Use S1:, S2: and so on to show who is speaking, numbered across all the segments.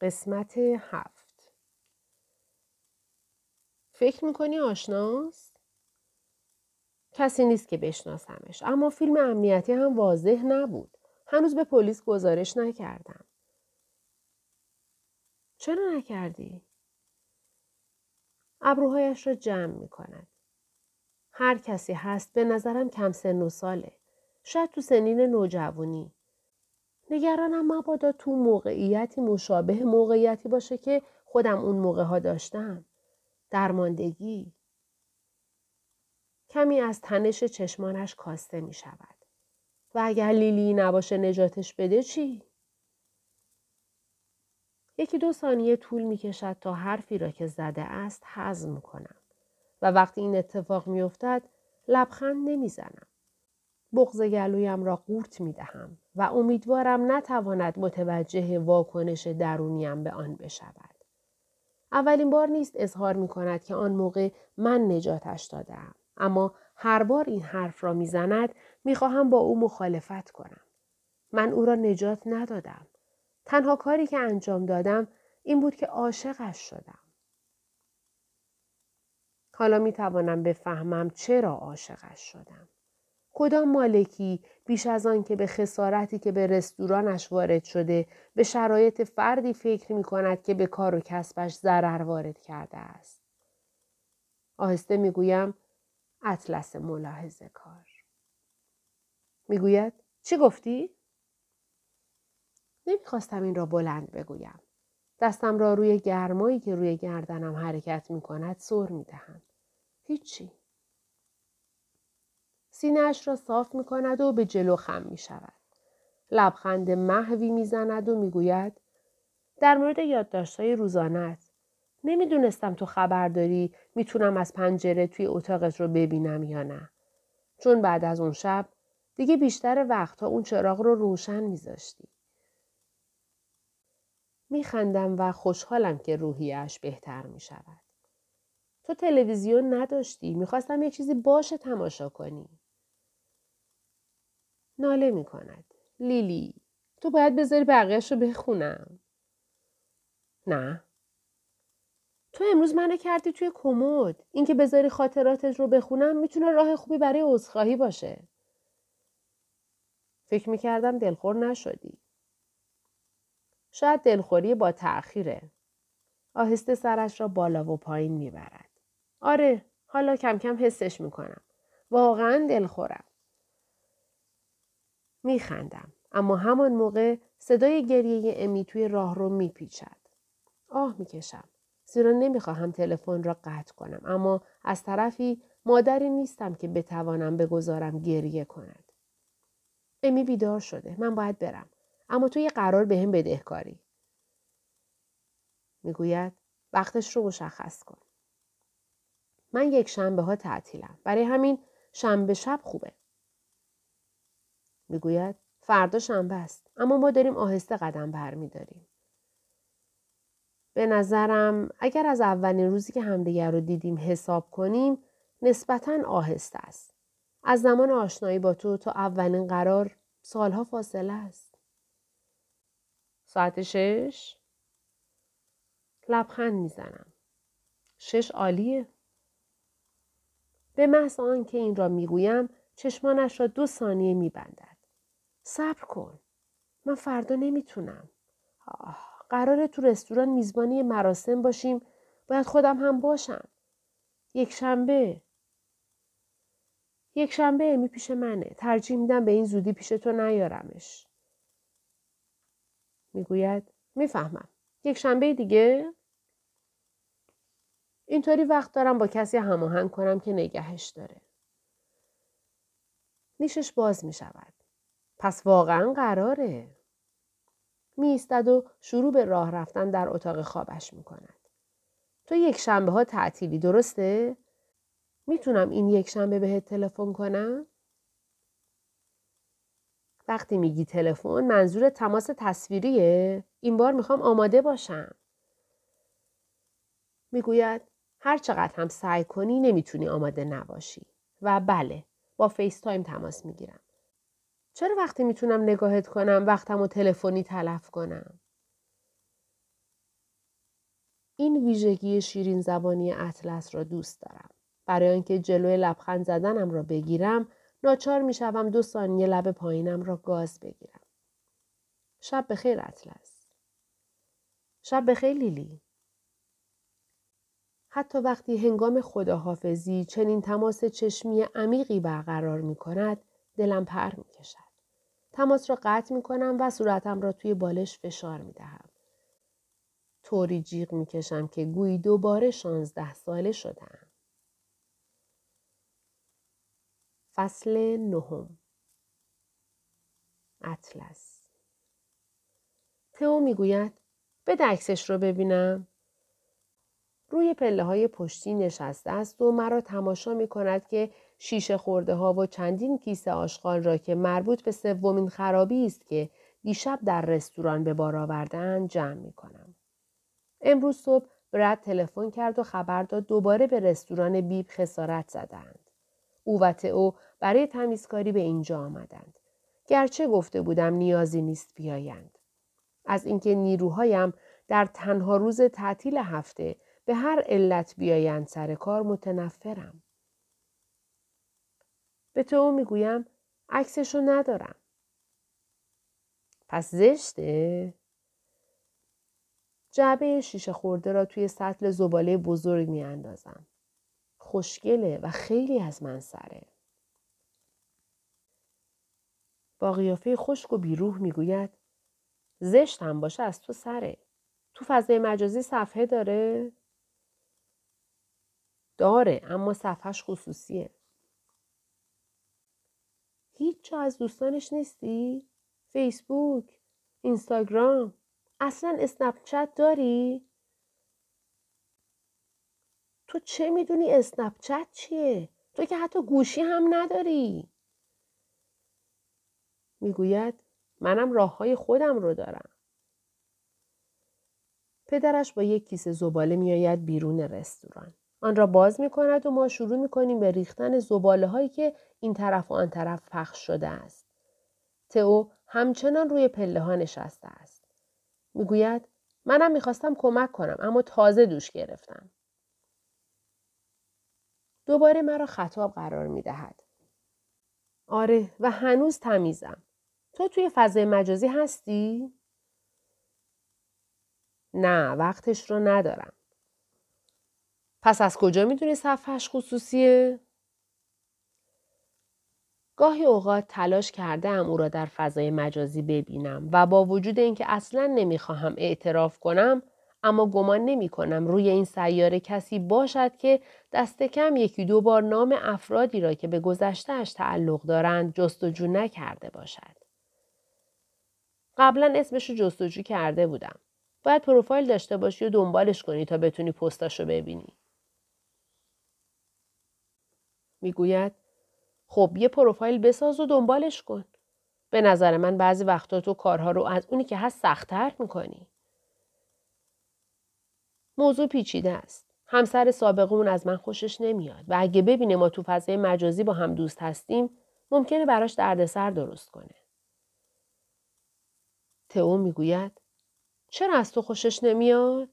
S1: قسمت هفت فکر می‌کنی آشناست؟ کسی نیست که بشناسمش اما فیلم امنیتی هم واضح نبود. هنوز به پلیس گزارش نکردم. چرا نکردی؟ ابروهایش را جمع می کند. هر کسی هست به نظرم کم سن و ساله. شاید تو سنین نوجوانی. نگرانم مبادا تو موقعیتی مشابه موقعیتی باشه که خودم اون موقع ها داشتم. درماندگی. کمی از تنش چشمانش کاسته می شود. و اگر لیلی نباشه نجاتش بده چی؟ یکی دو ثانیه طول می کشد تا حرفی را که زده است حزم کنم. و وقتی این اتفاق می افتد لبخند نمی زنم. بغز گلویم را قورت می دهم و امیدوارم نتواند متوجه واکنش درونیم به آن بشود. اولین بار نیست اظهار می کند که آن موقع من نجاتش دادم. اما هر بار این حرف را می‌زند می‌خواهم با او مخالفت کنم. من او را نجات ندادم. تنها کاری که انجام دادم این بود که عاشقش شدم. حالا می توانم بفهمم چرا عاشقش شدم. کدام مالکی بیش از آن که به خسارتی که به رستورانش وارد شده به شرایط فردی فکر می کند که به کار و کسبش ضرر وارد کرده است. آهسته می گویم اطلس ملاحظه کار. می گوید چی گفتی؟ نمی‌خواستم این را بلند بگویم. دستم را روی گرمایی که روی گردنم حرکت می کند سر می دهم. هیچی. سینهاش را صاف می کند و به جلو خم می شود. لبخند محوی می زند و می گوید در مورد یادداشت‌های روزانت نمی‌دونستم تو خبر داری می‌تونم از پنجره توی اتاقت رو ببینم یا نه. چون بعد از اون شب دیگه بیشتر وقتها اون چراغ رو روشن میذاشتی. میخندم و خوشحالم که روحیش بهتر می‌شود. تو تلویزیون نداشتی. می‌خواستم یه چیزی باشه تماشا کنی. ناله می‌کند. لیلی تو باید بذاری بقیهش رو بخونم. نه. تو امروز منو کردی توی کمد. اینکه بذاری خاطراتت رو بخونم می‌تونه راه خوبی برای عذرخواهی باشه. فکر می‌کردم دلخور نشدی. شاید دلخوری با تأخیره. آهسته سرش را بالا و پایین می‌برد. آره حالا کم کم حسش می‌کنم. واقعا دلخورم. میخندم. اما همان موقع صدای گریه امی توی راه رو میپیچد. آه می‌کشم. زیرا نمی‌خواهم تلفن را قطع کنم اما از طرفی مادری نیستم که بتوانم بگذارم گریه کند. امی بیدار شده. من باید برم. اما تو یه قرار به هم بدهکاری. می‌گوید وقتش رو مشخص کن. من یک شنبه ها تعطیلم. برای همین شنبه شب خوبه. می‌گوید فردا شنبه است. اما ما داریم آهسته قدم برمیداریم. به نظرم اگر از اولین روزی که همدیگر رو دیدیم حساب کنیم نسبتا آهسته است. از زمان آشنایی با تو تا اولین قرار سالها فاصله است. ساعت شش؟ لبخند می‌زنم. شش عالیه. به محض آنکه این را می‌گویم چشمانش را دو ثانیه میبندد. صبر کن. من فردا نمی‌تونم. آه. قراره تو رستوران میزبانی مراسم باشیم باید خودم هم باشم یک شنبه یک شنبه می پیش منه ترجیح میدم به این زودی پیش تو نیارمش می‌گوید می‌فهمم یک شنبه دیگه اینطوری وقت دارم با کسی هماهنگ کنم که نگهش داره نیشش باز می شود. پس واقعا قراره. می ایستد و شروع به راه رفتن در اتاق خوابش می کند. تو یک شنبه ها تعطیلی درسته؟ می‌تونم این یک شنبه بهت تلفن کنم؟ وقتی میگی تلفن منظور تماس تصویریه؟ این بار می‌خوام آماده باشم. می‌گوید هر چقدر هم سعی کنی نمی‌تونی آماده نباشی. و بله با FaceTime تماس می‌گیرم. چرا وقتی می‌تونم نگاهت کنم وقتم و تلفنی تلف کنم؟ این ویژگی شیرین زبانی اطلس را دوست دارم. برای آنکه جلوی لبخند زدنم را بگیرم ناچار می شوم دو ثانیه لب پایینم را گاز بگیرم. شب بخیر اطلس. شب بخیر لیلی. حتی وقتی هنگام خداحافظی چنین تماس چشمی عمیقی برقرار می کند دلم پر می کشد. تماس را قطع می کنم و صورتم را توی بالش فشار می دهم. طوری جیغ می کشم که گویی دوباره شانزده ساله شدم. فصل نهم اطلس تئو می‌گوید به عکسش رو ببینم روی پله های پشتی نشسته است و مرا تماشا می کند که شیشه خورده ها و چندین کیسه آشغال را که مربوط به سومین خرابی است که دیشب در رستوران به بار آوردن جمع می کنم. امروز صبح برد تلفن کرد و خبر داد دوباره به رستوران بیب خسارت زدند. او و او برای تمیزکاری به اینجا آمدند. گرچه گفته بودم نیازی نیست بیایند. از اینکه نیروهایم در تنها روز تعطیل هفته به هر علت بیایند سر کار متنفرم. به تو می‌گویم عکسشو ندارم. پس زشته؟ جعبه شیشه خورده را توی سطل زباله بزرگ می اندازم. خوشگله و خیلی از من سره. با قیافه خشک و بیروح می‌گوید زشت هم باشه از تو سره. تو فضای مجازی صفحه داره؟ داره اما صفحش خصوصیه. هیچ جا از دوستانش نیستی؟ فیسبوک؟ اینستاگرام؟ اصلا اسنپ چت داری؟ تو چه می‌دونی اسنپ چت چیه؟ تو که حتی گوشی هم نداری. می‌گوید منم راه های خودم رو دارم. پدرش با یک کیسه زباله میآید بیرون رستوران. آن را باز می کند و ما شروع می کنیم به ریختن زباله هایی که این طرف و آن طرف پخش شده است. تئو همچنان روی پله ها نشسته است. می‌گوید منم می‌خواستم کمک کنم اما تازه دوش گرفتم. دوباره مرا خطاب قرار می دهد. آره و هنوز تمیزم. تو توی فضای مجازی هستی؟ نه وقتش رو ندارم. پس از کجا می‌دونی صفحش خصوصیه؟ گاهی اوقات تلاش کرده ام او را در فضای مجازی ببینم و با وجود اینکه اصلا نمی‌خواهم اعتراف کنم اما گمان نمی کنم روی این سیاره کسی باشد که دست کم یکی دو بار نام افرادی را که به گذشتهش تعلق دارند جستجو نکرده باشد. قبلا اسمش رو جستجو کرده بودم. باید پروفایل داشته باشی و دنبالش کنی تا بتونی پستاشو ببینی. می‌گوید خب یه پروفایل بساز و دنبالش کن. به نظر من بعضی وقتا تو کارها رو از اونی که هست سختتر می‌کنی. موضوع پیچیده است. همسر سابقمون از من خوشش نمیاد و اگه ببینه ما تو فضای مجازی با هم دوست هستیم ممکنه براش دردسر درست کنه. تئو می‌گوید چرا از تو خوشش نمیاد؟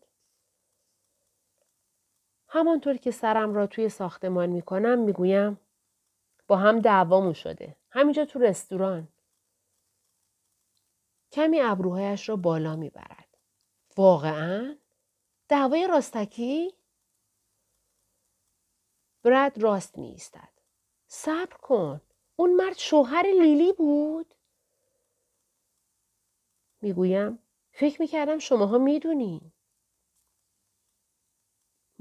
S1: همانطور که سرم را توی ساختمان می‌کنم می‌گویم با هم دعوامون شده. همینجا تو رستوران. کمی ابروهایش را بالا می‌برد. واقعا؟ دعوای راستکی؟ برد راست می ایستد. صبر کن. اون مرد شوهر لیلی بود؟ می‌گویم فکر می‌کردم شماها می‌دونین.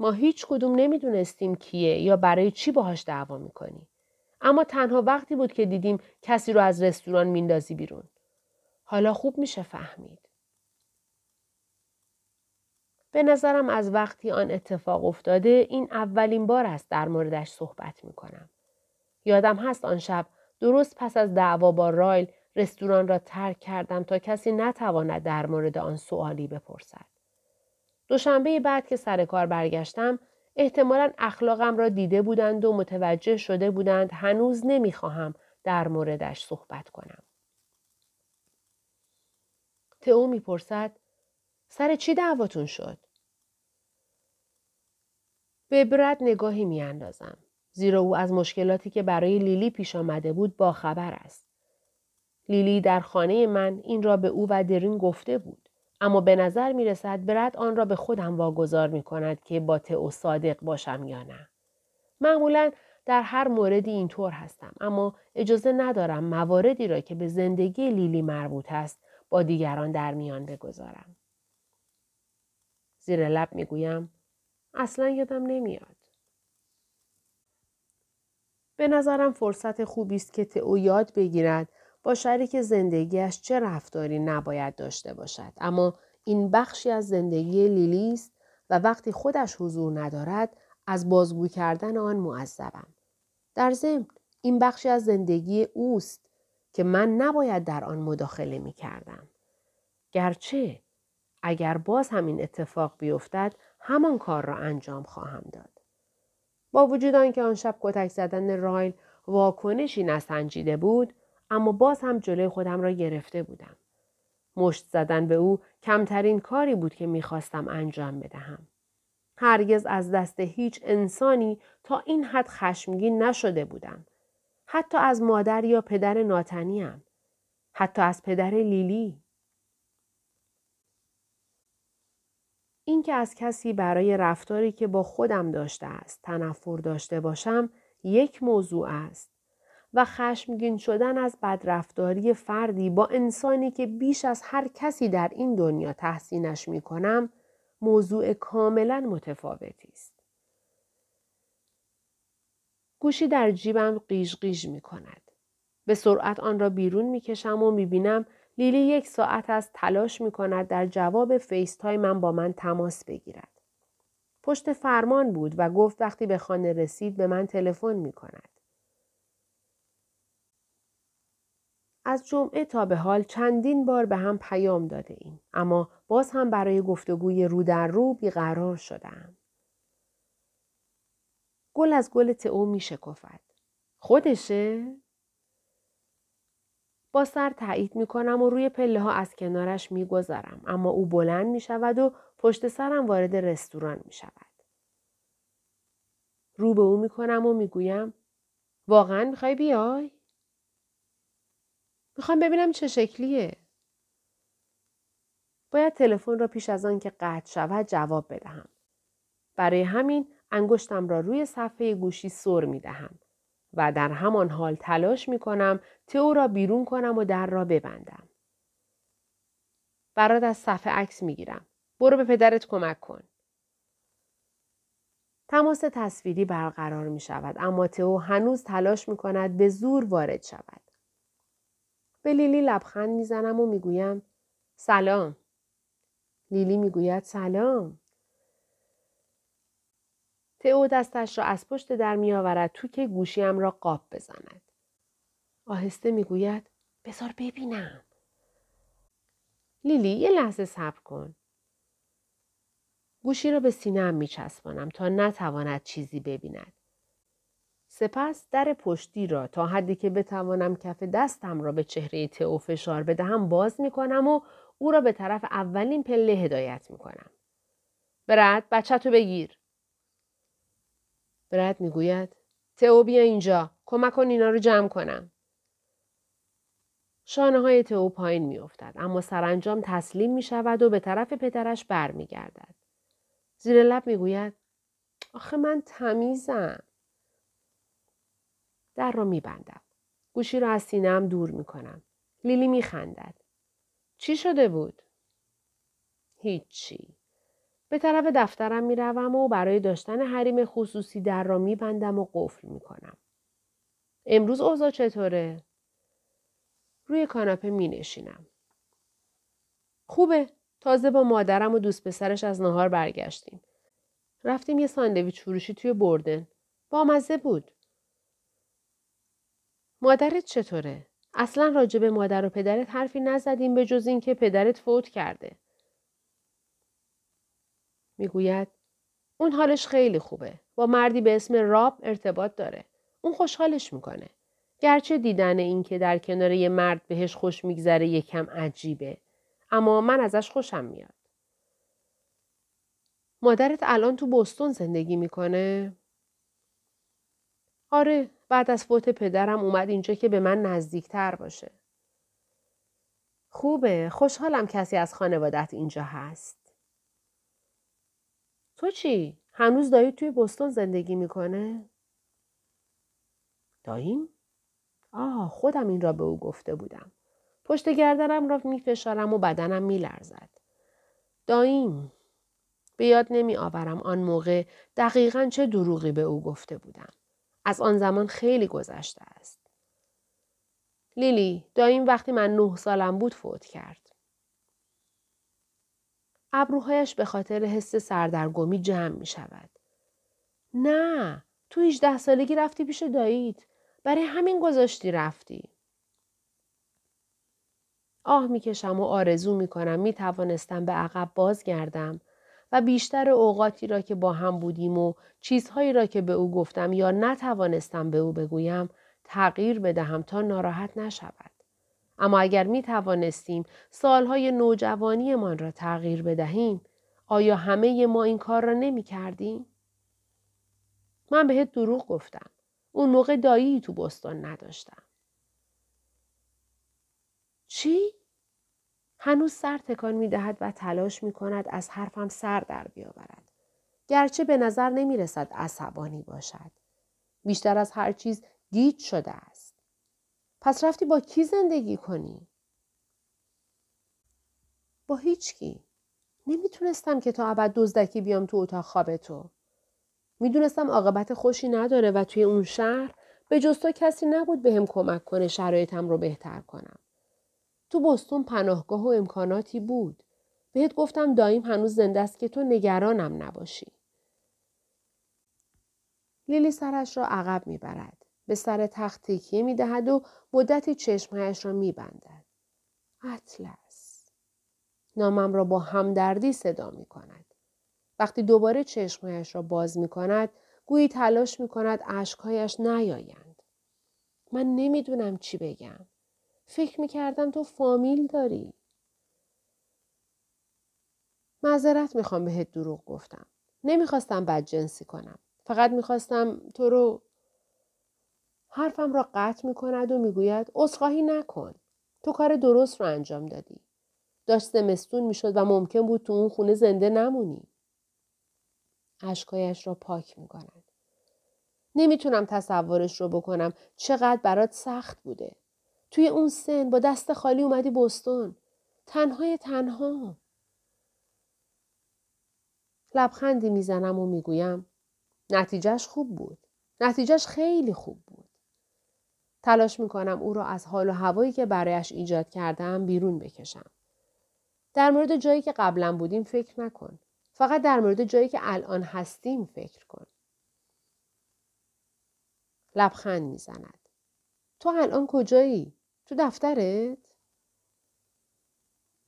S1: ما هیچ کدوم نمی‌دونستیم کیه یا برای چی باهاش دعوا می‌کنی. اما تنها وقتی بود که دیدیم کسی رو از رستوران میندازی بیرون. حالا خوب میشه فهمید. به نظرم از وقتی آن اتفاق افتاده این اولین بار است در موردش صحبت می کنم. یادم هست آن شب درست پس از دعوا با رایل رستوران را ترک کردم تا کسی نتواند در مورد آن سوالی بپرسد. دوشنبه بعد که سر کار برگشتم احتمالا اخلاقم را دیده بودند و متوجه شده بودند هنوز نمی‌خواهم در موردش صحبت کنم. تئو می‌پرسد سر چی دعواتون شد؟ به برد نگاهی میاندازم. زیرا او از مشکلاتی که برای لیلی پیش آمده بود با خبر است. لیلی در خانه من این را به او و درین گفته بود. اما به نظر می رسد برد آن را به خودم واگذار می کند که با تئو صادق باشم یا نه. معمولا در هر موردی اینطور هستم اما اجازه ندارم مواردی را که به زندگی لیلی مربوط است با دیگران در میان بگذارم. زیر لب می‌گویم اصلا یادم نمیاد. به نظرم فرصت خوبی است که تئو یاد بگیرد با شریک زندگیش چه رفتاری نباید داشته باشد اما این بخشی از زندگی لیلی است و وقتی خودش حضور ندارد از بازگو کردن آن معذبم در ضمن این بخشی از زندگی اوست که من نباید در آن مداخله می کردم. گرچه اگر باز همین اتفاق بیفتد همان کار را انجام خواهم داد. با وجود آنکه آن شب کتک زدن رایل واکنشی نسنجیده بود اما باز هم جلوی خودم را گرفته بودم. مشت زدن به او کمترین کاری بود که می‌خواستم انجام بدهم. هرگز از دست هیچ انسانی تا این حد خشمگین نشده بودم. حتی از مادر یا پدر ناتنیم. حتی از پدر لیلی. اینکه از کسی برای رفتاری که با خودم داشته است تنفر داشته باشم یک موضوع است و خشمگین شدن از بدرفتاری فردی با انسانی که بیش از هر کسی در این دنیا تحسینش می کنم موضوع کاملا متفاوتی است. گوشی در جیبم قیش قیش می کند. به سرعت آن را بیرون می کشم و می بینم لیلی یک ساعت از تلاش می کند در جواب فیس من با من تماس بگیرد. پشت فرمان بود و گفت وقتی به خانه رسید به من تلفن می کند. از جمعه تا به حال چندین بار به هم پیام داده ایم. اما باز هم برای گفتگوی رو در رو بیقرار شدم. گل از گل تئو می شکفت. خودشه؟ با سر تایید می کنم و روی پله ها از کنارش می گذرم. اما او بلند می شود و پشت سرم وارد رستوران می شود. رو به او می کنم و می گویم واقعا می‌خوای بیای؟ می‌خوام ببینم چه شکلیه. باید تلفن را پیش از آن که قطع شود جواب بدهم. برای همین انگشتم را روی صفحه گوشی سر می دهم و در همان حال تلاش می کنم تئو را بیرون کنم و در را ببندم. برات از صفحه عکس می گیرم. برو به پدرت کمک کن. تماس تصویری برقرار می شود اما تئو هنوز تلاش می کند به زور وارد شود. به لیلی لبخند می‌زنم و می‌گویم سلام. لیلی می‌گوید سلام. تئو دستش را از پشت در میآورد تو که گوشیم را قاب بزند. آهسته می‌گوید بذار ببینم. لیلی یه لحظه صبر کن. گوشی را به سینهام میچسبانم تا نتواند چیزی ببیند. سپس در پشتی را تا حدی که بتوانم کف دستم را به چهره تئو فشار بدهم باز می کنم و او را به طرف اولین پله هدایت می کنم. برد بچه تو بگیر. برد می گوید تئو بیا اینجا کمک کن اینا رو جمع کنم. شانه های تئو پایین می افتد اما سرانجام تسلیم می شود و به طرف پدرش بر می گردد. زیر لب می گوید آخه من تمیزم. در را میبندم. گوشی را از سینهام دور می‌کنم. لیلی میخندد. چی شده بود؟ هیچی. به طرف دفترم می‌روم و برای داشتن حریم خصوصی در را میبندم و قفل می‌کنم. امروز اوضاع چطوره؟ روی کاناپه می نشینم. خوبه. تازه با مادرم و دوست پسرش از نهار برگشتیم. رفتیم یه ساندویچ فروشی توی بردن. با مزه بود. مادرت چطوره؟ اصلا راجع به مادر و پدرت حرفی نزدیم به جز اینکه پدرت فوت کرده. می‌گوید اون حالش خیلی خوبه. با مردی به اسم راب ارتباط داره. اون خوشحالش می‌کنه. گرچه دیدن این که در کنار یه مرد بهش خوش میگذره یکم عجیبه. اما من ازش خوشم میاد. مادرت الان تو بستون زندگی می‌کنه؟ آره بعد از فوت پدرم اومد اینجا که به من نزدیکتر باشه. خوبه خوشحالم کسی از خانوادت اینجا هست. تو چی؟ هنوز دایی توی بستون زندگی می‌کنه؟ داییم؟ آه خودم این را به او گفته بودم. پشت گردنم را میفشارم و بدنم میلرزد. داییم به یاد نمی آورم آن موقع دقیقا چه دروغی به او گفته بودم. از آن زمان خیلی گذشته است. لیلی داییم وقتی من نه سالم بود فوت کرد. ابروهایش به خاطر حس سردرگمی جمع می شود. نه تو 18 سالگی رفتی پیش داییت. برای همین گذاشتی رفتی. آه می‌کشم و آرزو می‌کنم می توانستم به عقب بازگردم و بیشتر اوقاتی را که با هم بودیم و چیزهایی را که به او گفتم یا نتوانستم به او بگویم تغییر بدهم تا ناراحت نشود. اما اگر می توانستیم سالهای نوجوانیمان را تغییر بدهیم آیا همه ما این کار را نمی کردیم؟ من بهت دروغ گفتم. اون موقع دایی تو بستان نداشتم. چی؟ هنوز سر تکان می دهد و تلاش می کند از حرفم سر در بیاورد. گرچه به نظر نمی رسد عصبانی باشد. بیشتر از هر چیز گیج شده است. پس رفتی با کی زندگی کنی؟ با هیچ کی. نمی‌تونستم که تا ابد دزدکی بیام تو اتاق خواب تو. می‌دونستم عاقبت خوشی نداره و توی اون شهر به جز تو کسی نبود بهم کمک کنه شرایطم رو بهتر کنم. تو بستون پناهگاه و امکاناتی بود. بهت گفتم دایم هنوز زنده است که تو نگرانم نباشی. لیلی سرش را عقب می‌برد. به سر تخت تکیه می‌دهد و مدتی چشمهایش را میبندد. اطلس. نامم را با همدردی صدا می کند. وقتی دوباره چشمهایش را باز می کند گویی تلاش می کند عشقهایش نیایند. من نمی‌دونم چی بگم. فکر می کردم تو فامیل داری. معذرت می‌خوام بهت دروغ گفتم. نمی‌خواستم بد جنسی کنم. فقط می‌خواستم تو رو حرفم را قطع می کند و می‌گوید اصخاهی نکن. تو کار درست رو انجام دادی. داشت زمستون می‌شد و ممکن بود تو اون خونه زنده نمونی. اشکایش را پاک می کند. نمی‌تونم تصورش رو بکنم چقدر برات سخت بوده. توی اون سن با دست خالی اومدی بستون. تنهای تنها. لبخندی می‌زنم و می‌گویم نتیجهش خوب بود. نتیجهش خیلی خوب بود. تلاش می‌کنم او را از حال و هوایی که برایش ایجاد کردم بیرون بکشم. در مورد جایی که قبلا بودیم فکر نکن. فقط در مورد جایی که الان هستیم فکر کن. لبخند می‌زند. تو الان کجایی؟ تو دفترت؟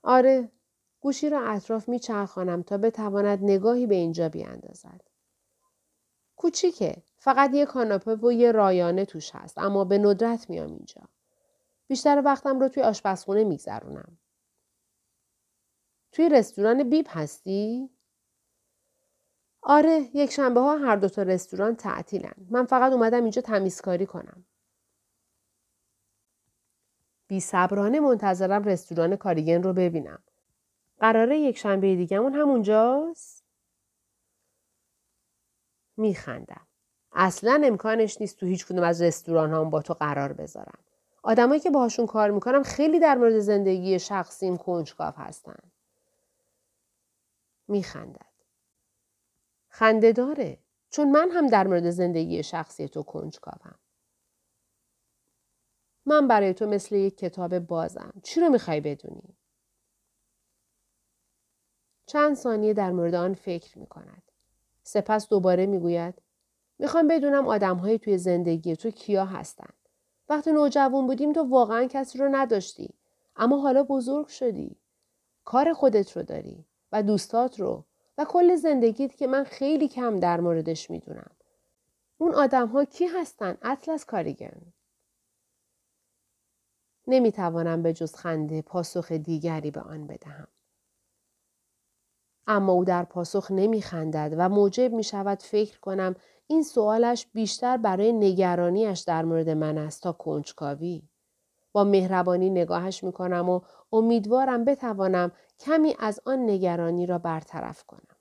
S1: آره. گوشی را اطراف میچرخانم تا بتواند نگاهی به اینجا بیاندازد. کوچیکه. فقط یه کاناپه و یه رایانه توش هست اما به ندرت میام اینجا. بیشتر وقتم رو توی آشپزخونه میگذرونم. توی رستوران بیب هستی؟ آره یک شنبه ها هر دوتا رستوران تعطیلن. من فقط اومدم اینجا تمیزکاری کنم. بی صبرانه منتظرم رستوران کاریگن رو ببینم. قراره یک شنبه دیگهمون همونجاست؟ میخندم. اصلا امکانش نیست تو هیچ کدوم از رستوران هم با تو قرار بذارم. آدمایی که باهاشون کار می‌کنم خیلی در مورد زندگی شخصیم کنجکاو هستن. میخندد. خنده داره. چون من هم در مورد زندگی شخصی تو کنجکاوم. من برای تو مثل یک کتاب بازم. چی رو می‌خوای بدونی؟ چند ثانیه در مورد آن فکر می کند. سپس دوباره می‌گوید می‌خوام بدونم آدمهایی توی زندگی تو کیا هستن. وقتی نوجوان بودیم تو واقعا کسی رو نداشتی. اما حالا بزرگ شدی. کار خودت رو داری و دوستات رو و کل زندگیت که من خیلی کم در موردش می‌دونم. اون آدم ها کی هستن؟ اطلس کاریگن. نمی‌توانم به جز خنده پاسخ دیگری به آن بدهم. اما او در پاسخ نمی خندد و موجب می شود فکر کنم این سوالش بیشتر برای نگرانیش در مورد من است تا کنجکاوی. با مهربانی نگاهش می کنم و امیدوارم بتوانم کمی از آن نگرانی را برطرف کنم.